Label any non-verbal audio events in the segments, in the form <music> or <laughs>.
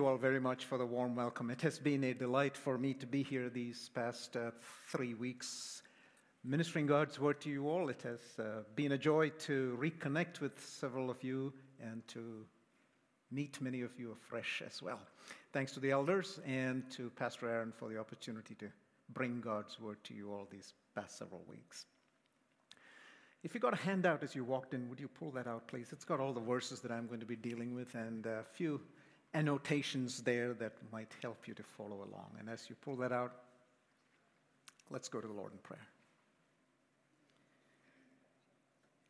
you all very much for the warm welcome. It has been a delight for me to be here these past uh, three weeks, ministering God's word to you all. It has uh, been a joy to reconnect with several of you and to meet many of you afresh as well. Thanks to the elders and to Pastor Aaron for the opportunity to bring God's word to you all these past several weeks. If you got a handout as you walked in, would you pull that out, please? It's got all the verses that I'm going to be dealing with and a few annotations there that might help you to follow along. And as you pull that out, let's go to the Lord in prayer.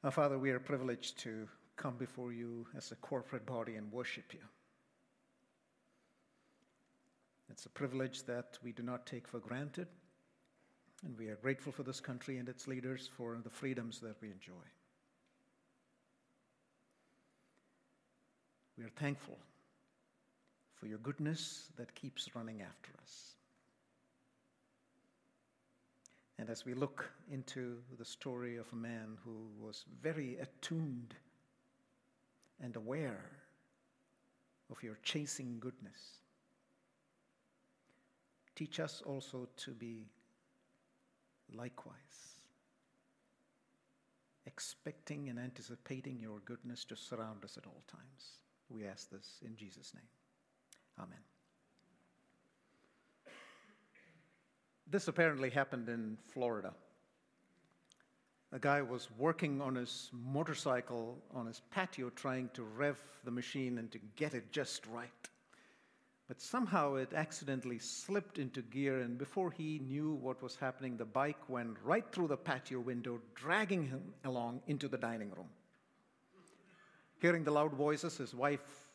Our Father, we are privileged to come before you as a corporate body and worship you. It's a privilege that we do not take for granted, and we are grateful for this country and its leaders for the freedoms that we enjoy. We are thankful for your goodness that keeps running after us. And as we look into the story of a man who was very attuned and aware of your chasing goodness, teach us also to be likewise, expecting and anticipating your goodness to surround us at all times. We ask this in Jesus' name. Amen. This apparently happened in Florida. A guy was working on his motorcycle on his patio trying to rev the machine and to get it just right. But somehow it accidentally slipped into gear, and before he knew what was happening, the bike went right through the patio window, dragging him along into the dining room. Hearing the loud voices, his wife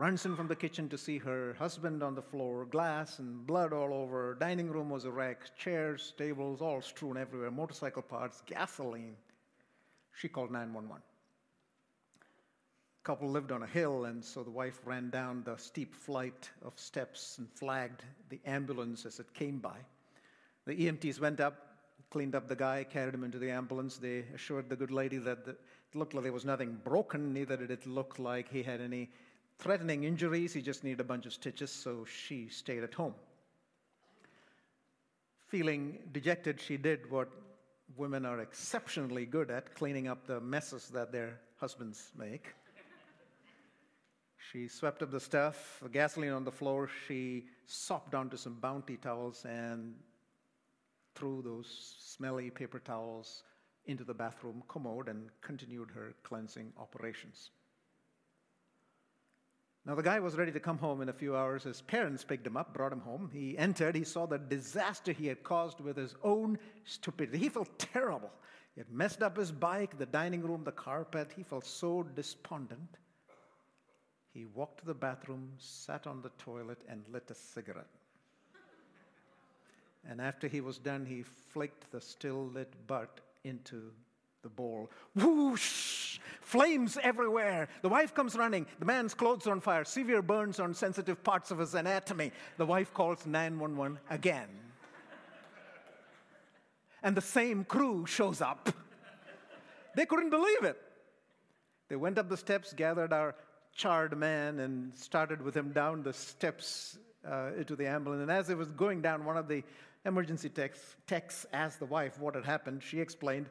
runs in from the kitchen to see her husband on the floor, glass and blood all over. Dining room was a wreck, chairs, tables, all strewn everywhere, motorcycle parts, gasoline. She called 911. Couple lived on a hill, and so the wife ran down the steep flight of steps and flagged the ambulance as it came by. The EMTs went up, cleaned up the guy, carried him into the ambulance. They assured the good lady that it looked like there was nothing broken, neither did it look like he had any threatening injuries. He just needed a bunch of stitches, so she stayed at home. Feeling dejected, she did what women are exceptionally good at cleaning up the messes that their husbands make. She swept up the stuff, the gasoline on the floor. She sopped onto some bounty towels and threw those smelly paper towels into the bathroom commode and continued her cleansing operations. Now, the guy was ready to come home in a few hours. His parents picked him up, brought him home. He entered, he saw the disaster he had caused with his own stupidity. He felt terrible. He had messed up his bike, the dining room, the carpet. He felt so despondent. He walked to the bathroom, sat on the toilet, and lit a cigarette. And after he was done, he flicked the still lit butt into the bowl. Whoosh! Flames everywhere. The wife comes running. The man's clothes are on fire. Severe burns on sensitive parts of his anatomy. The wife calls 911 again. and the same crew shows up. They couldn't believe it. They went up the steps, gathered our charred man, and started with him down the steps uh, into the ambulance. And as he was going down, one of the emergency techs, techs asked the wife what had happened. She explained,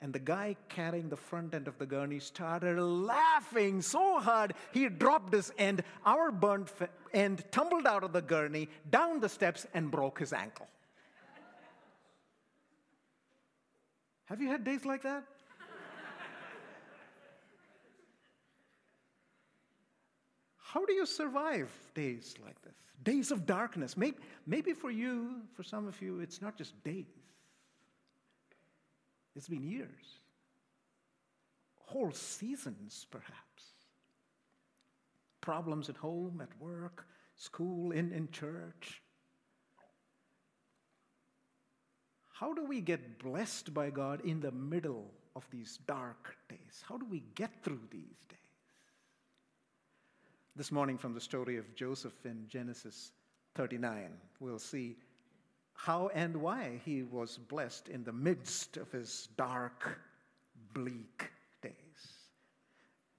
and the guy carrying the front end of the gurney started laughing so hard he dropped his end. Our burnt end tumbled out of the gurney, down the steps, and broke his ankle. Have you had days like that? How do you survive days like this? Days of darkness. Maybe, maybe for you, for some of you, it's not just days. It's been years, whole seasons, perhaps. Problems at home, at work, school, in, in church. How do we get blessed by God in the middle of these dark days? How do we get through these days? This morning, from the story of Joseph in Genesis 39, we'll see how and why he was blessed in the midst of his dark, bleak days.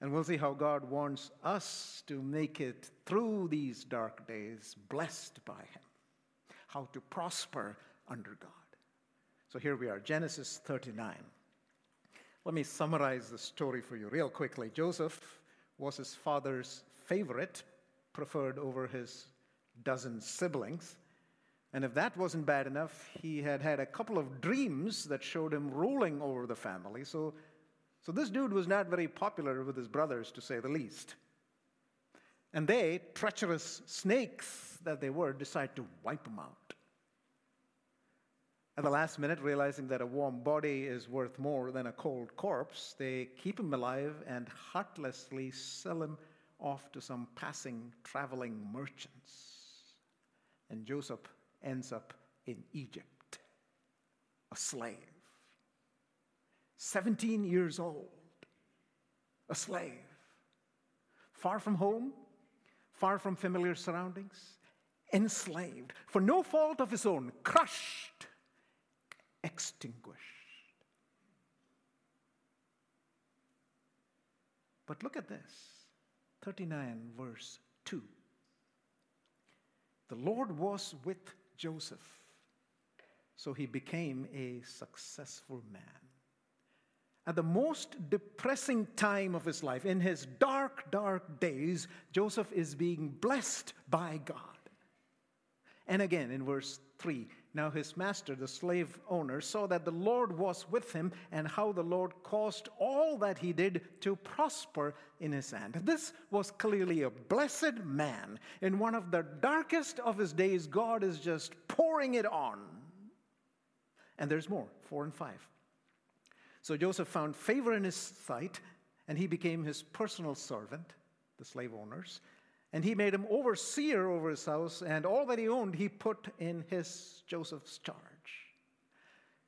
And we'll see how God wants us to make it through these dark days blessed by Him, how to prosper under God. So here we are, Genesis 39. Let me summarize the story for you real quickly. Joseph was his father's favorite, preferred over his dozen siblings. And if that wasn't bad enough, he had had a couple of dreams that showed him ruling over the family. So, so this dude was not very popular with his brothers, to say the least. And they, treacherous snakes that they were, decide to wipe him out. At the last minute, realizing that a warm body is worth more than a cold corpse, they keep him alive and heartlessly sell him off to some passing traveling merchants. And Joseph ends up in Egypt, a slave. 17 years old, a slave. Far from home, far from familiar surroundings, enslaved, for no fault of his own, crushed, extinguished. But look at this 39, verse 2. The Lord was with Joseph, so he became a successful man. At the most depressing time of his life, in his dark, dark days, Joseph is being blessed by God. And again in verse 3 now his master, the slave owner, saw that the Lord was with him and how the Lord caused all that he did to prosper in his hand. This was clearly a blessed man. In one of the darkest of his days, God is just pouring it on. And there's more, four and five. So Joseph found favor in his sight, and he became his personal servant, the slave owners and he made him overseer over his house, and all that he owned he put in his Joseph's charge.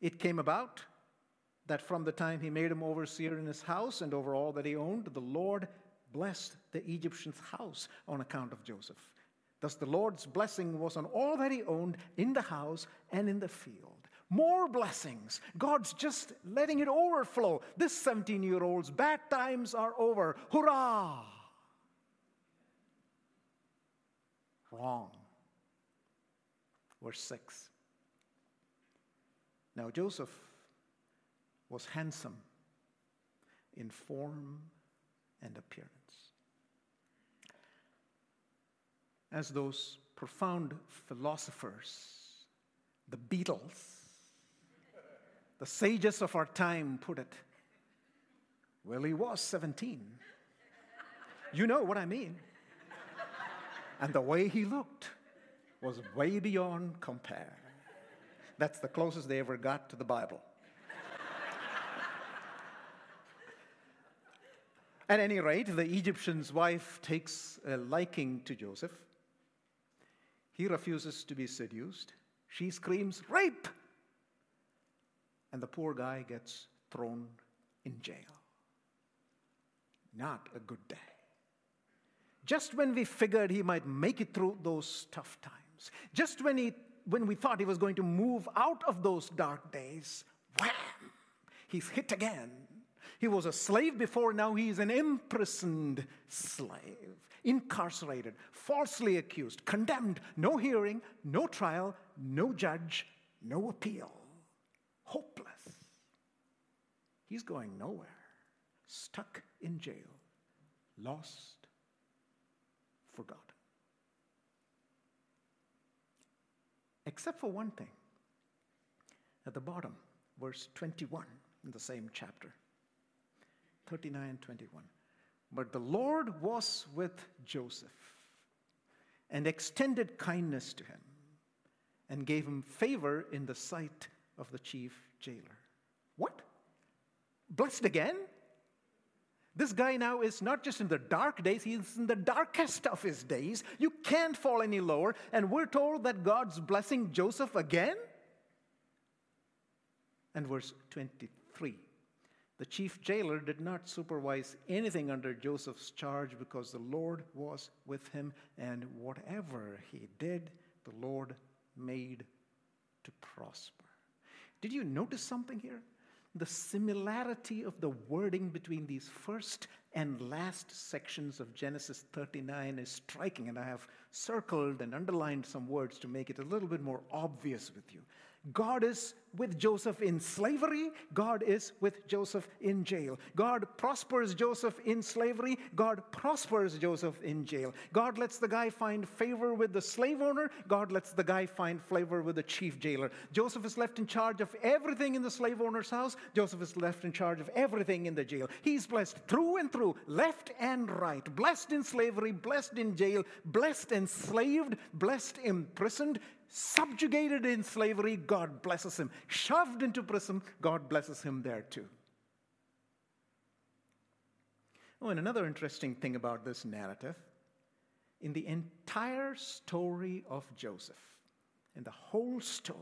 It came about that from the time he made him overseer in his house and over all that he owned, the Lord blessed the Egyptian's house on account of Joseph. Thus, the Lord's blessing was on all that he owned in the house and in the field. More blessings. God's just letting it overflow. This 17 year old's bad times are over. Hurrah! Wrong. Verse 6. Now Joseph was handsome in form and appearance. As those profound philosophers, the Beatles, the sages of our time put it, well, he was 17. You know what I mean. And the way he looked was way beyond compare. That's the closest they ever got to the Bible. <laughs> At any rate, the Egyptian's wife takes a liking to Joseph. He refuses to be seduced. She screams, Rape! And the poor guy gets thrown in jail. Not a good day just when we figured he might make it through those tough times, just when, he, when we thought he was going to move out of those dark days, wham, he's hit again. He was a slave before, now he's an imprisoned slave, incarcerated, falsely accused, condemned, no hearing, no trial, no judge, no appeal, hopeless. He's going nowhere, stuck in jail, lost forgotten. Except for one thing. At the bottom, verse 21 in the same chapter 39 21. But the Lord was with Joseph and extended kindness to him and gave him favor in the sight of the chief jailer. What? Blessed again? This guy now is not just in the dark days, he's in the darkest of his days. You can't fall any lower. And we're told that God's blessing Joseph again. And verse 23 the chief jailer did not supervise anything under Joseph's charge because the Lord was with him, and whatever he did, the Lord made to prosper. Did you notice something here? The similarity of the wording between these first and last sections of Genesis 39 is striking, and I have circled and underlined some words to make it a little bit more obvious with you. God is with Joseph in slavery. God is with Joseph in jail. God prospers Joseph in slavery. God prospers Joseph in jail. God lets the guy find favor with the slave owner. God lets the guy find favor with the chief jailer. Joseph is left in charge of everything in the slave owner's house. Joseph is left in charge of everything in the jail. He's blessed through and through, left and right. Blessed in slavery, blessed in jail, blessed enslaved, blessed imprisoned subjugated in slavery, God blesses him. Shoved into prison, God blesses him there too. Oh, and another interesting thing about this narrative in the entire story of Joseph, in the whole story,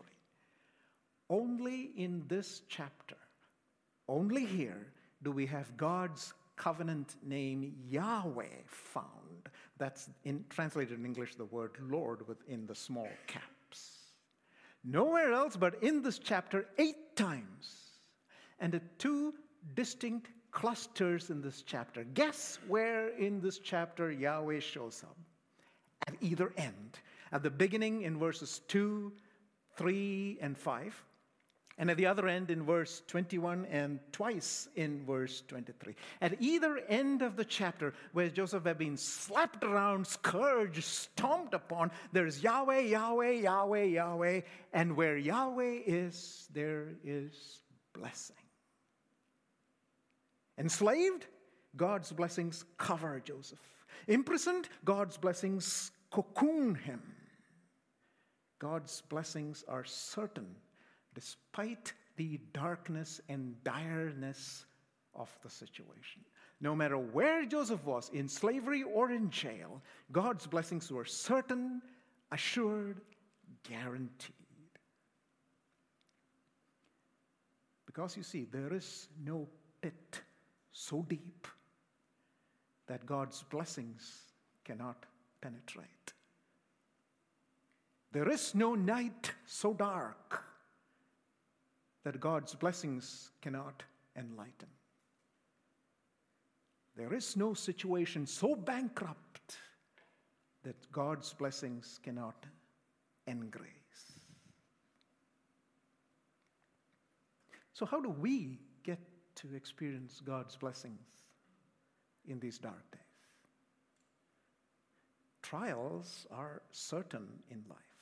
only in this chapter, only here do we have God's covenant name Yahweh found. That's in, translated in English the word Lord within the small cap. Nowhere else but in this chapter, eight times. And the two distinct clusters in this chapter. Guess where in this chapter Yahweh shows up? At either end. At the beginning in verses 2, 3, and 5 and at the other end in verse 21 and twice in verse 23. At either end of the chapter, where Joseph had been slapped around, scourged, stomped upon, there's Yahweh, Yahweh, Yahweh, Yahweh, and where Yahweh is, there is blessing. Enslaved, God's blessings cover Joseph. Imprisoned, God's blessings cocoon him. God's blessings are certain despite the darkness and direness of the situation. No matter where Joseph was, in slavery or in jail, God's blessings were certain, assured, guaranteed. Because you see, there is no pit so deep that God's blessings cannot penetrate. There is no night so dark that God's blessings cannot enlighten. There is no situation so bankrupt that God's blessings cannot engrace. So, how do we get to experience God's blessings in these dark days? Trials are certain in life.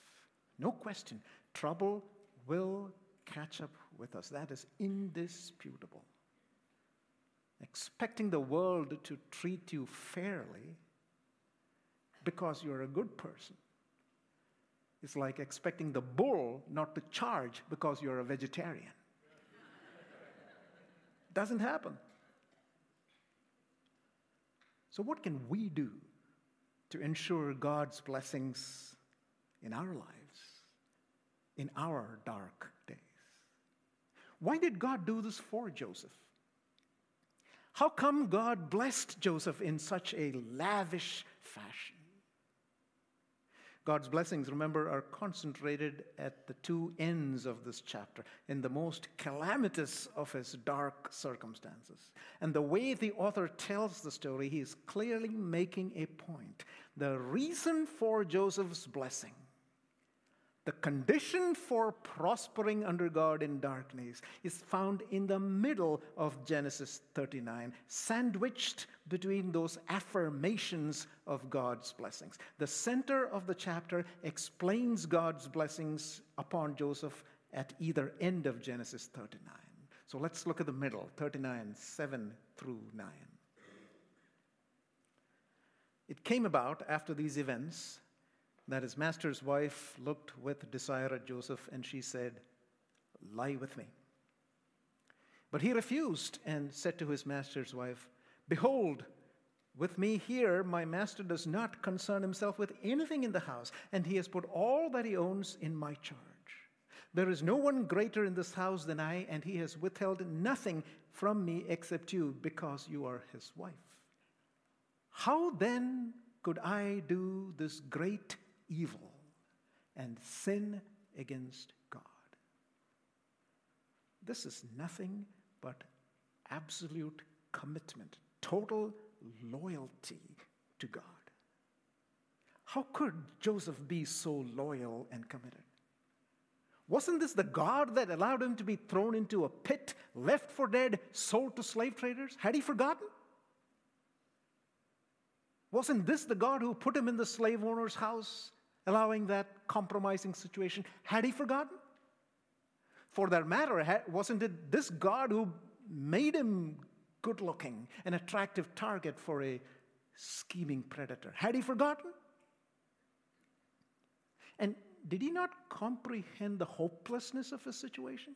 No question. Trouble will catch up with us. That is indisputable. Expecting the world to treat you fairly because you're a good person is like expecting the bull not to charge because you're a vegetarian. Doesn't happen. So, what can we do to ensure God's blessings in our lives, in our dark why did God do this for Joseph? How come God blessed Joseph in such a lavish fashion? God's blessings, remember, are concentrated at the two ends of this chapter, in the most calamitous of his dark circumstances. And the way the author tells the story, he is clearly making a point. The reason for Joseph's blessing the condition for prospering under God in darkness is found in the middle of Genesis 39, sandwiched between those affirmations of God's blessings. The center of the chapter explains God's blessings upon Joseph at either end of Genesis 39. So let's look at the middle 39, 7 through 9. It came about after these events that his master's wife looked with desire at Joseph and she said, Lie with me. But he refused and said to his master's wife, Behold, with me here, my master does not concern himself with anything in the house, and he has put all that he owns in my charge. There is no one greater in this house than I, and he has withheld nothing from me except you, because you are his wife. How then could I do this great evil and sin against God. This is nothing but absolute commitment, total loyalty to God. How could Joseph be so loyal and committed? Wasn't this the God that allowed him to be thrown into a pit, left for dead, sold to slave traders? Had he forgotten? Wasn't this the God who put him in the slave owner's house, allowing that compromising situation? Had he forgotten? For that matter, wasn't it this God who made him good looking, an attractive target for a scheming predator? Had he forgotten? And did he not comprehend the hopelessness of his situation?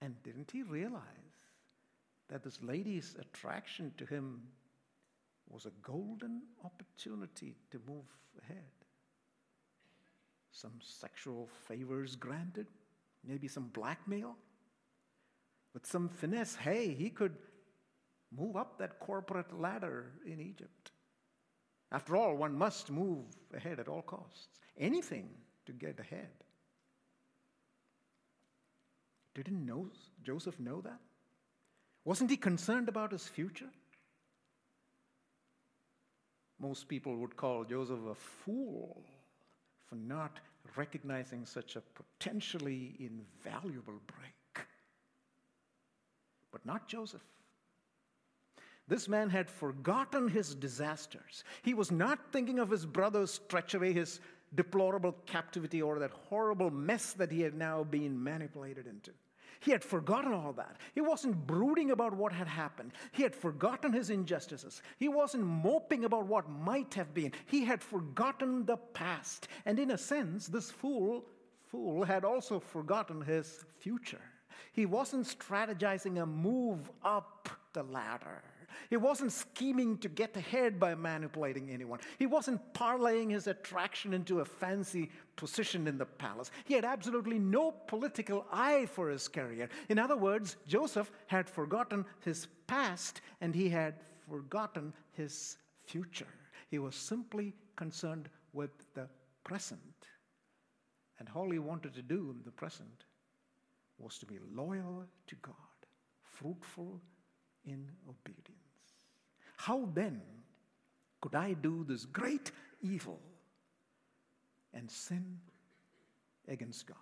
And didn't he realize that this lady's attraction to him was a golden opportunity to move ahead? Some sexual favors granted, maybe some blackmail. With some finesse, hey, he could move up that corporate ladder in Egypt. After all, one must move ahead at all costs. Anything to get ahead. Didn't know, Joseph know that? Wasn't he concerned about his future? Most people would call Joseph a fool for not recognizing such a potentially invaluable break. But not Joseph. This man had forgotten his disasters. He was not thinking of his brother's treachery, his deplorable captivity, or that horrible mess that he had now been manipulated into. He had forgotten all that. He wasn't brooding about what had happened. He had forgotten his injustices. He wasn't moping about what might have been. He had forgotten the past. And in a sense, this fool, fool had also forgotten his future. He wasn't strategizing a move up the ladder. He wasn't scheming to get ahead by manipulating anyone. He wasn't parlaying his attraction into a fancy position in the palace. He had absolutely no political eye for his career. In other words, Joseph had forgotten his past and he had forgotten his future. He was simply concerned with the present. And all he wanted to do in the present was to be loyal to God, fruitful in obedience. How then could I do this great evil and sin against God?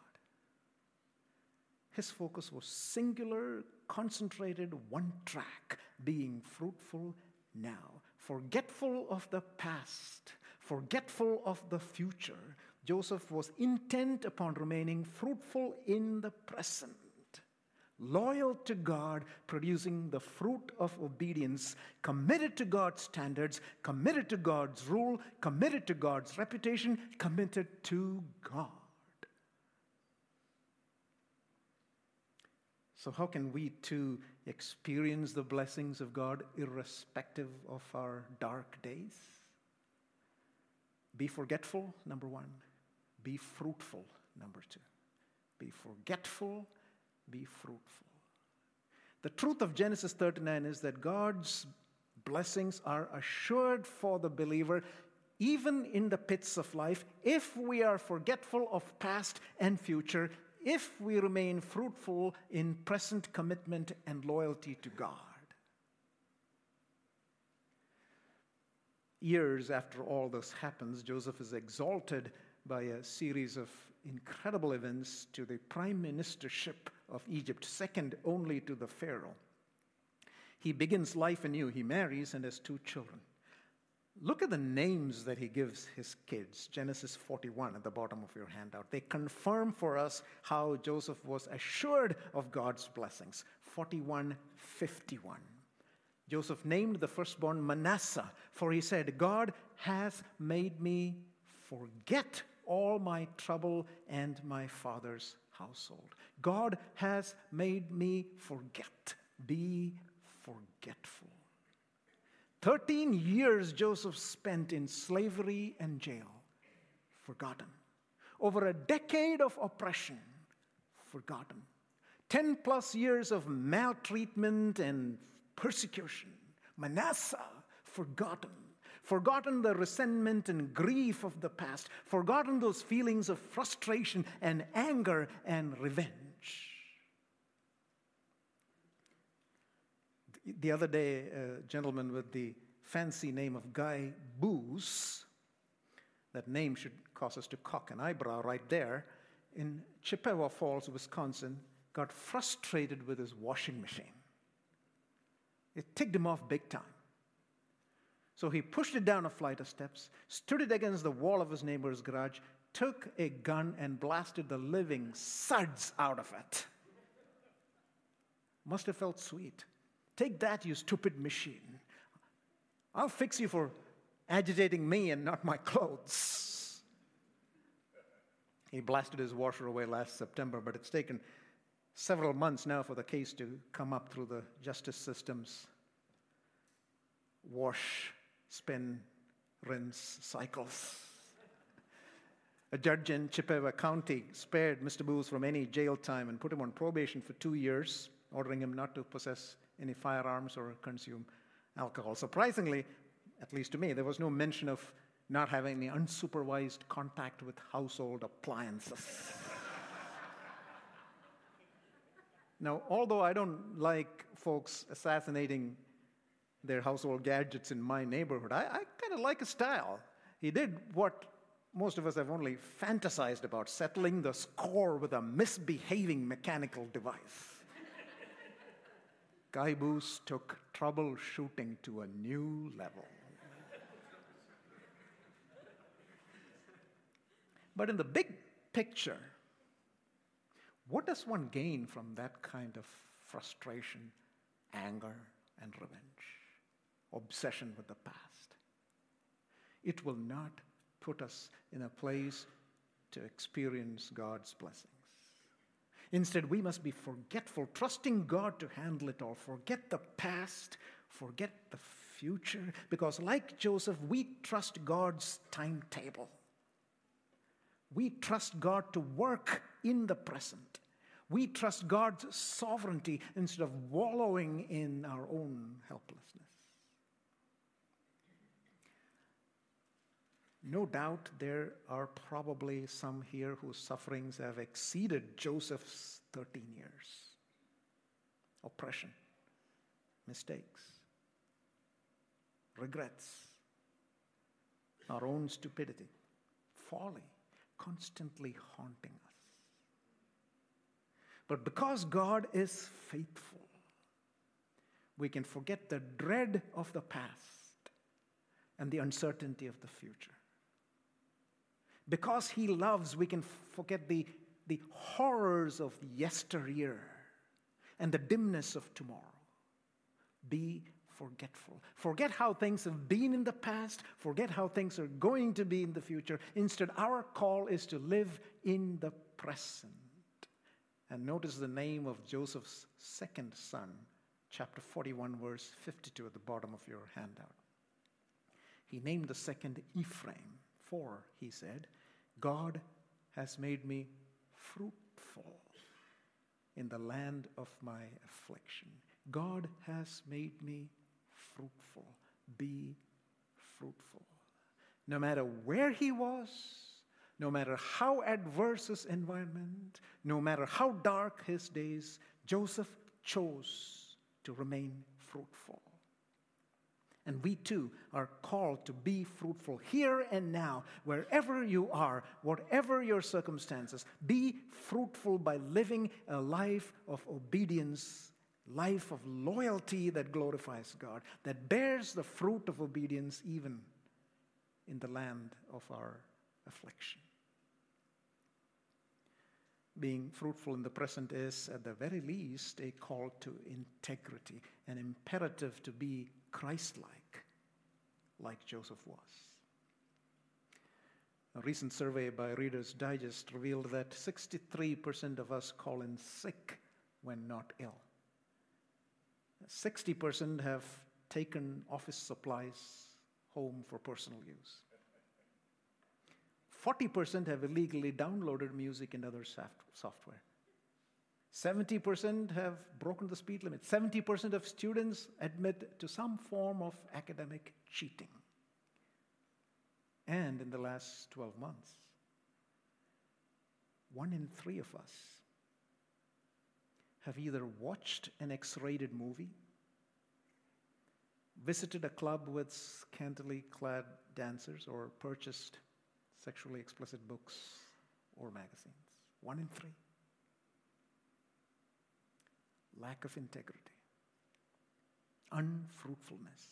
His focus was singular, concentrated, one track, being fruitful now, forgetful of the past, forgetful of the future. Joseph was intent upon remaining fruitful in the present loyal to God, producing the fruit of obedience, committed to God's standards, committed to God's rule, committed to God's reputation, committed to God. So, how can we too experience the blessings of God irrespective of our dark days? Be forgetful, number one. Be fruitful, number two. Be forgetful be fruitful. The truth of Genesis 39 is that God's blessings are assured for the believer even in the pits of life if we are forgetful of past and future, if we remain fruitful in present commitment and loyalty to God. Years after all this happens, Joseph is exalted by a series of incredible events to the prime ministership of Egypt, second only to the Pharaoh. He begins life anew. He marries and has two children. Look at the names that he gives his kids. Genesis 41 at the bottom of your handout. They confirm for us how Joseph was assured of God's blessings. 4151. Joseph named the firstborn Manasseh, for he said, God has made me forget all my trouble and my father's household. God has made me forget, be forgetful. 13 years Joseph spent in slavery and jail, forgotten. Over a decade of oppression, forgotten. 10 plus years of maltreatment and persecution, Manasseh, forgotten forgotten the resentment and grief of the past, forgotten those feelings of frustration and anger and revenge. The other day, a gentleman with the fancy name of Guy Booze, that name should cause us to cock an eyebrow right there, in Chippewa Falls, Wisconsin, got frustrated with his washing machine. It ticked him off big time. So he pushed it down a flight of steps, stood it against the wall of his neighbor's garage, took a gun, and blasted the living suds out of it. Must have felt sweet. Take that, you stupid machine. I'll fix you for agitating me and not my clothes. He blasted his washer away last September, but it's taken several months now for the case to come up through the justice systems. Wash, spin, rinse cycles. A judge in Chippewa County spared Mr. Booth from any jail time and put him on probation for two years, ordering him not to possess any firearms or consume alcohol. Surprisingly, at least to me, there was no mention of not having any unsupervised contact with household appliances. <laughs> now, although I don't like folks assassinating their household gadgets in my neighborhood, I, I kind of like his style. He did what most of us have only fantasized about settling the score with a misbehaving mechanical device. <laughs> Guy Booth took troubleshooting to a new level. But in the big picture, what does one gain from that kind of frustration, anger, and revenge? Obsession with the past. It will not put us in a place to experience God's blessings. Instead, we must be forgetful, trusting God to handle it all. Forget the past, forget the future, because like Joseph, we trust God's timetable. We trust God to work in the present. We trust God's sovereignty instead of wallowing in our own helplessness. No doubt there are probably some here whose sufferings have exceeded Joseph's 13 years. Oppression, mistakes, regrets, our own stupidity, folly constantly haunting us. But because God is faithful, we can forget the dread of the past and the uncertainty of the future. Because He loves, we can forget the, the horrors of yesteryear and the dimness of tomorrow. Be forgetful. Forget how things have been in the past, forget how things are going to be in the future. Instead, our call is to live in the present. And notice the name of Joseph's second son, chapter 41, verse 52 at the bottom of your handout. He named the second Ephraim, for, he said, God has made me fruitful in the land of my affliction. God has made me fruitful. Be fruitful. No matter where he was, no matter how adverse his environment, no matter how dark his days, Joseph chose to remain fruitful. And we too are called to be fruitful here and now, wherever you are, whatever your circumstances. Be fruitful by living a life of obedience life of loyalty that glorifies God, that bears the fruit of obedience even in the land of our affliction. Being fruitful in the present is, at the very least, a call to integrity, an imperative to be Christ like, like Joseph was. A recent survey by Reader's Digest revealed that 63% of us call in sick when not ill. 60% have taken office supplies home for personal use. 40% have illegally downloaded music and other software. 70% have broken the speed limit. 70% of students admit to some form of academic cheating. And in the last 12 months, one in three of us have either watched an X rated movie visited a club with scantily clad dancers, or purchased sexually explicit books or magazines. One in three. Lack of integrity, unfruitfulness.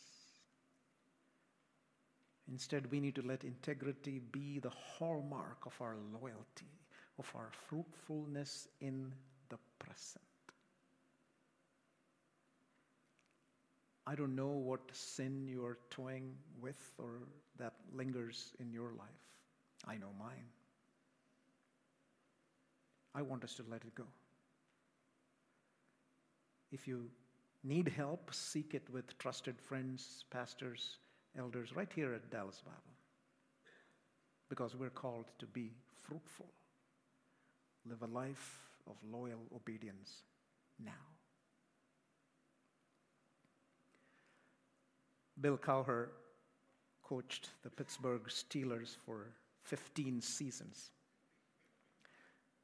Instead, we need to let integrity be the hallmark of our loyalty, of our fruitfulness in the present. I don't know what sin you are toying with or that lingers in your life. I know mine. I want us to let it go. If you need help, seek it with trusted friends, pastors, elders, right here at Dallas Bible. Because we're called to be fruitful, live a life of loyal obedience now. Bill Cowher coached the Pittsburgh Steelers for 15 seasons.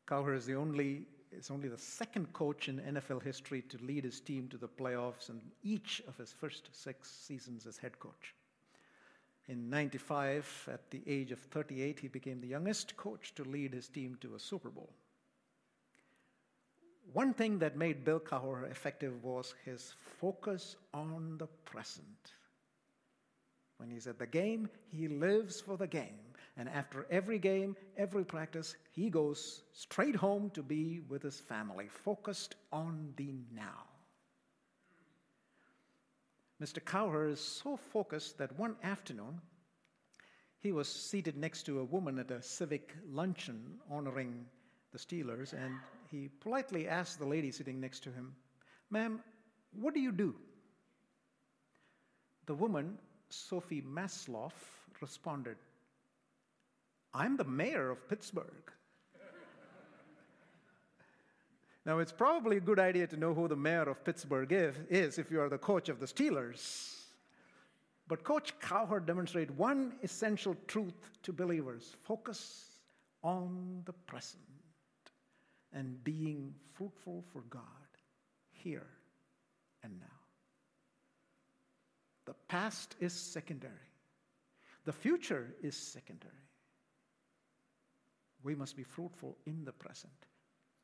Cowher is the only is only the second coach in NFL history to lead his team to the playoffs in each of his first six seasons as head coach. In 95, at the age of 38, he became the youngest coach to lead his team to a Super Bowl. One thing that made Bill Cowher effective was his focus on the present. When he's at the game, he lives for the game. And after every game, every practice, he goes straight home to be with his family, focused on the now. Mr. Cowher is so focused that one afternoon, he was seated next to a woman at a civic luncheon honoring the Steelers, and he politely asked the lady sitting next to him, Ma'am, what do you do? The woman Sophie Masloff responded, I'm the mayor of Pittsburgh. now, it's probably a good idea to know who the mayor of Pittsburgh is if you are the coach of the Steelers. But Coach Cowher demonstrated one essential truth to believers focus on the present and being fruitful for God here and now. The past is secondary, the future is secondary. We must be fruitful in the present,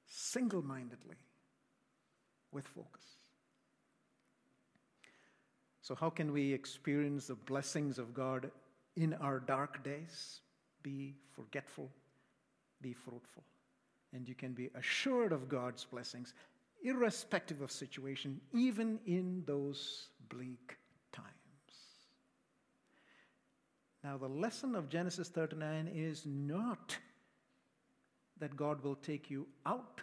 single mindedly, with focus. So, how can we experience the blessings of God in our dark days? Be forgetful, be fruitful. And you can be assured of God's blessings, irrespective of situation, even in those bleak times. Now, the lesson of Genesis 39 is not that God will take you out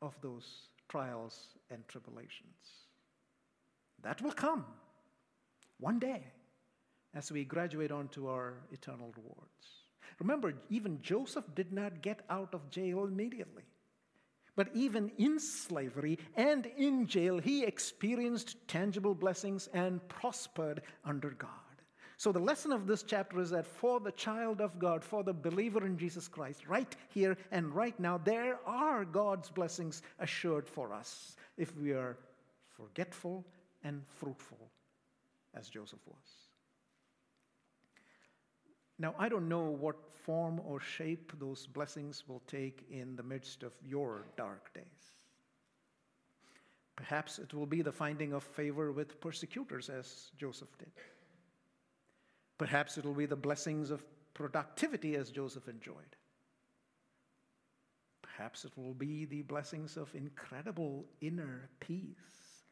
of those trials and tribulations. That will come one day as we graduate on to our eternal rewards. Remember, even Joseph did not get out of jail immediately. But even in slavery and in jail, he experienced tangible blessings and prospered under God. So, the lesson of this chapter is that for the child of God, for the believer in Jesus Christ, right here and right now, there are God's blessings assured for us if we are forgetful and fruitful, as Joseph was. Now, I don't know what form or shape those blessings will take in the midst of your dark days. Perhaps it will be the finding of favor with persecutors, as Joseph did. Perhaps it'll be the blessings of productivity as Joseph enjoyed. Perhaps it will be the blessings of incredible inner peace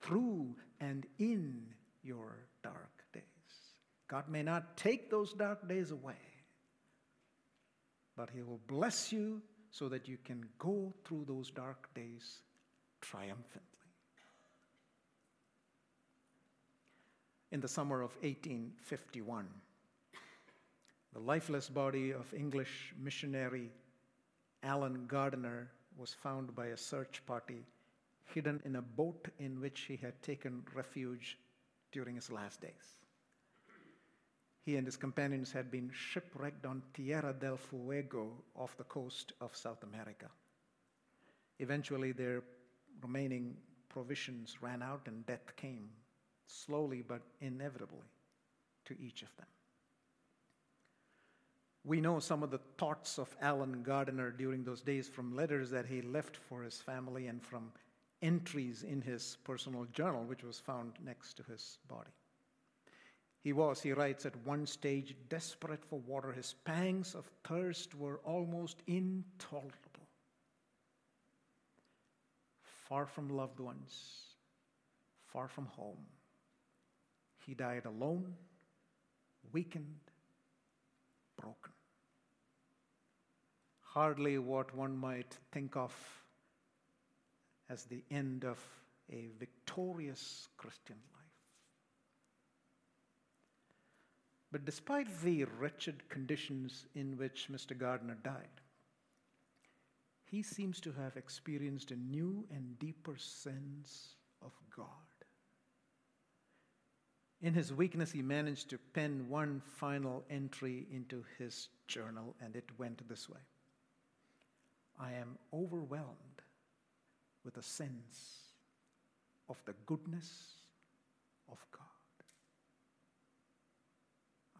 through and in your dark days. God may not take those dark days away, but He will bless you so that you can go through those dark days triumphantly. In the summer of 1851. The lifeless body of English missionary Allen Gardiner was found by a search party hidden in a boat in which he had taken refuge during his last days. He and his companions had been shipwrecked on Tierra del Fuego off the coast of South America. Eventually, their remaining provisions ran out and death came slowly but inevitably, to each of them. We know some of the thoughts of Allen Gardiner during those days from letters that he left for his family and from entries in his personal journal, which was found next to his body. He was, he writes, at one stage desperate for water. His pangs of thirst were almost intolerable. Far from loved ones, far from home, he died alone, weakened, broken. Hardly what one might think of as the end of a victorious Christian life. But despite the wretched conditions in which Mr. Gardiner died, he seems to have experienced a new and deeper sense of God. In his weakness, he managed to pen one final entry into his journal, and it went this way I am overwhelmed with a sense of the goodness of God.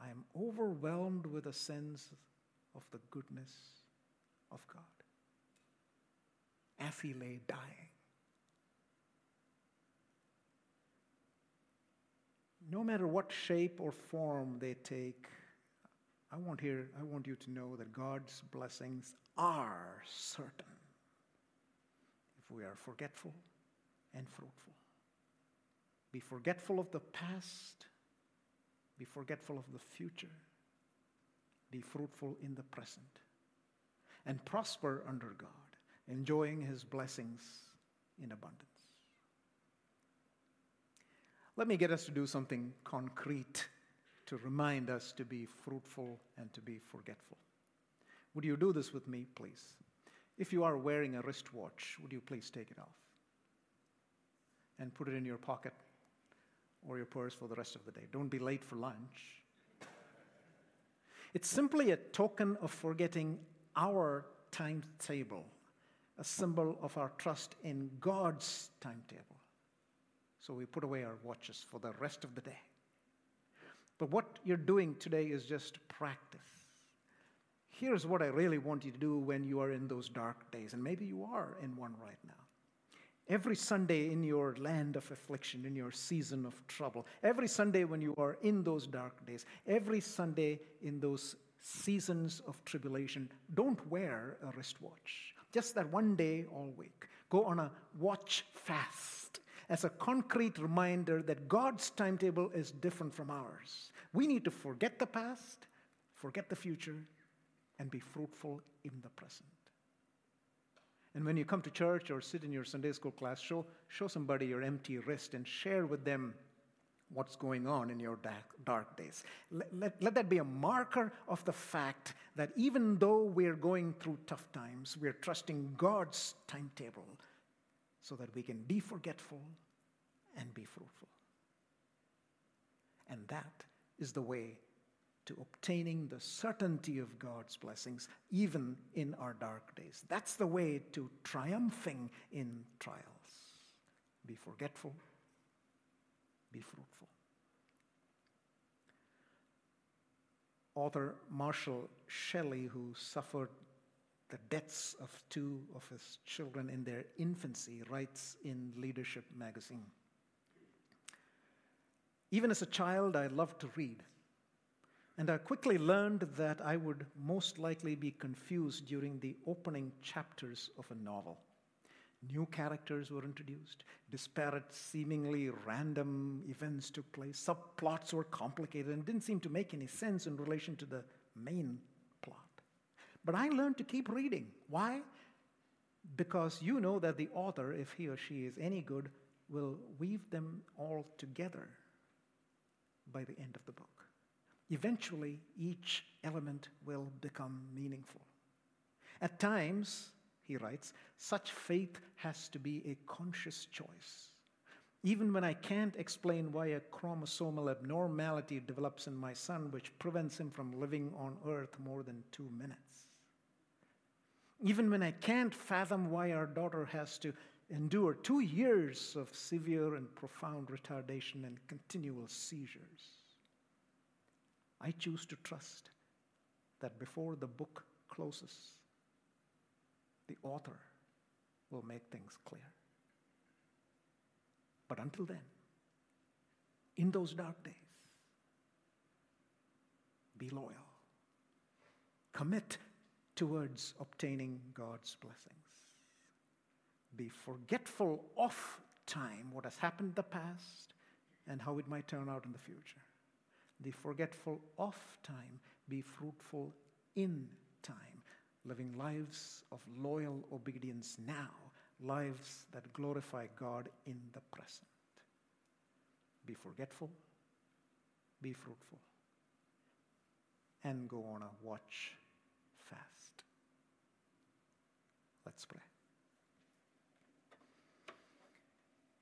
I am overwhelmed with a sense of the goodness of God as he lay dying. No matter what shape or form they take, I want, here, I want you to know that God's blessings are certain if we are forgetful and fruitful. Be forgetful of the past be forgetful of the future. Be fruitful in the present. And prosper under God, enjoying his blessings in abundance. Let me get us to do something concrete to remind us to be fruitful and to be forgetful. Would you do this with me, please? If you are wearing a wristwatch, would you please take it off and put it in your pocket or your purse for the rest of the day. Don't be late for lunch. It's simply a token of forgetting our timetable, a symbol of our trust in God's timetable. So we put away our watches for the rest of the day. But what you're doing today is just practice. Here's what I really want you to do when you are in those dark days, and maybe you are in one right now. Every Sunday in your land of affliction, in your season of trouble, every Sunday when you are in those dark days, every Sunday in those seasons of tribulation, don't wear a wristwatch. Just that one day all week. Go on a watch fast as a concrete reminder that God's timetable is different from ours. We need to forget the past, forget the future, and be fruitful in the present. And when you come to church or sit in your Sunday school class, show, show somebody your empty wrist and share with them what's going on in your dark, dark days. Let, let, let, that be a marker of the fact that even though we're going through tough times, we're trusting God's timetable so that we can be forgetful and be fruitful. And that is the way to obtaining the certainty of God's blessings, even in our dark days. That's the way to triumphing in trials. Be forgetful, be fruitful. Author Marshall Shelley, who suffered the deaths of two of his children in their infancy, writes in Leadership magazine. Even as a child, I loved to read. And I quickly learned that I would most likely be confused during the opening chapters of a novel. New characters were introduced, disparate, seemingly random events took place, subplots were complicated and didn't seem to make any sense in relation to the main. But I learned to keep reading. Why? Because you know that the author, if he or she is any good, will weave them all together by the end of the book. Eventually, each element will become meaningful. At times, he writes, such faith has to be a conscious choice. Even when I can't explain why a chromosomal abnormality develops in my son, which prevents him from living on earth more than two minutes. Even when I can't fathom why our daughter has to endure two years of severe and profound retardation and continual seizures. I choose to trust that before the book closes, the author will make things clear. But until then, in those dark days, be loyal. Commit towards obtaining God's blessings. Be forgetful of time, what has happened in the past, and how it might turn out in the future. Be forgetful of time. Be fruitful in time, living lives of loyal obedience now, lives that glorify God in the present. Be forgetful, be fruitful, and go on a watch fast. Let's pray.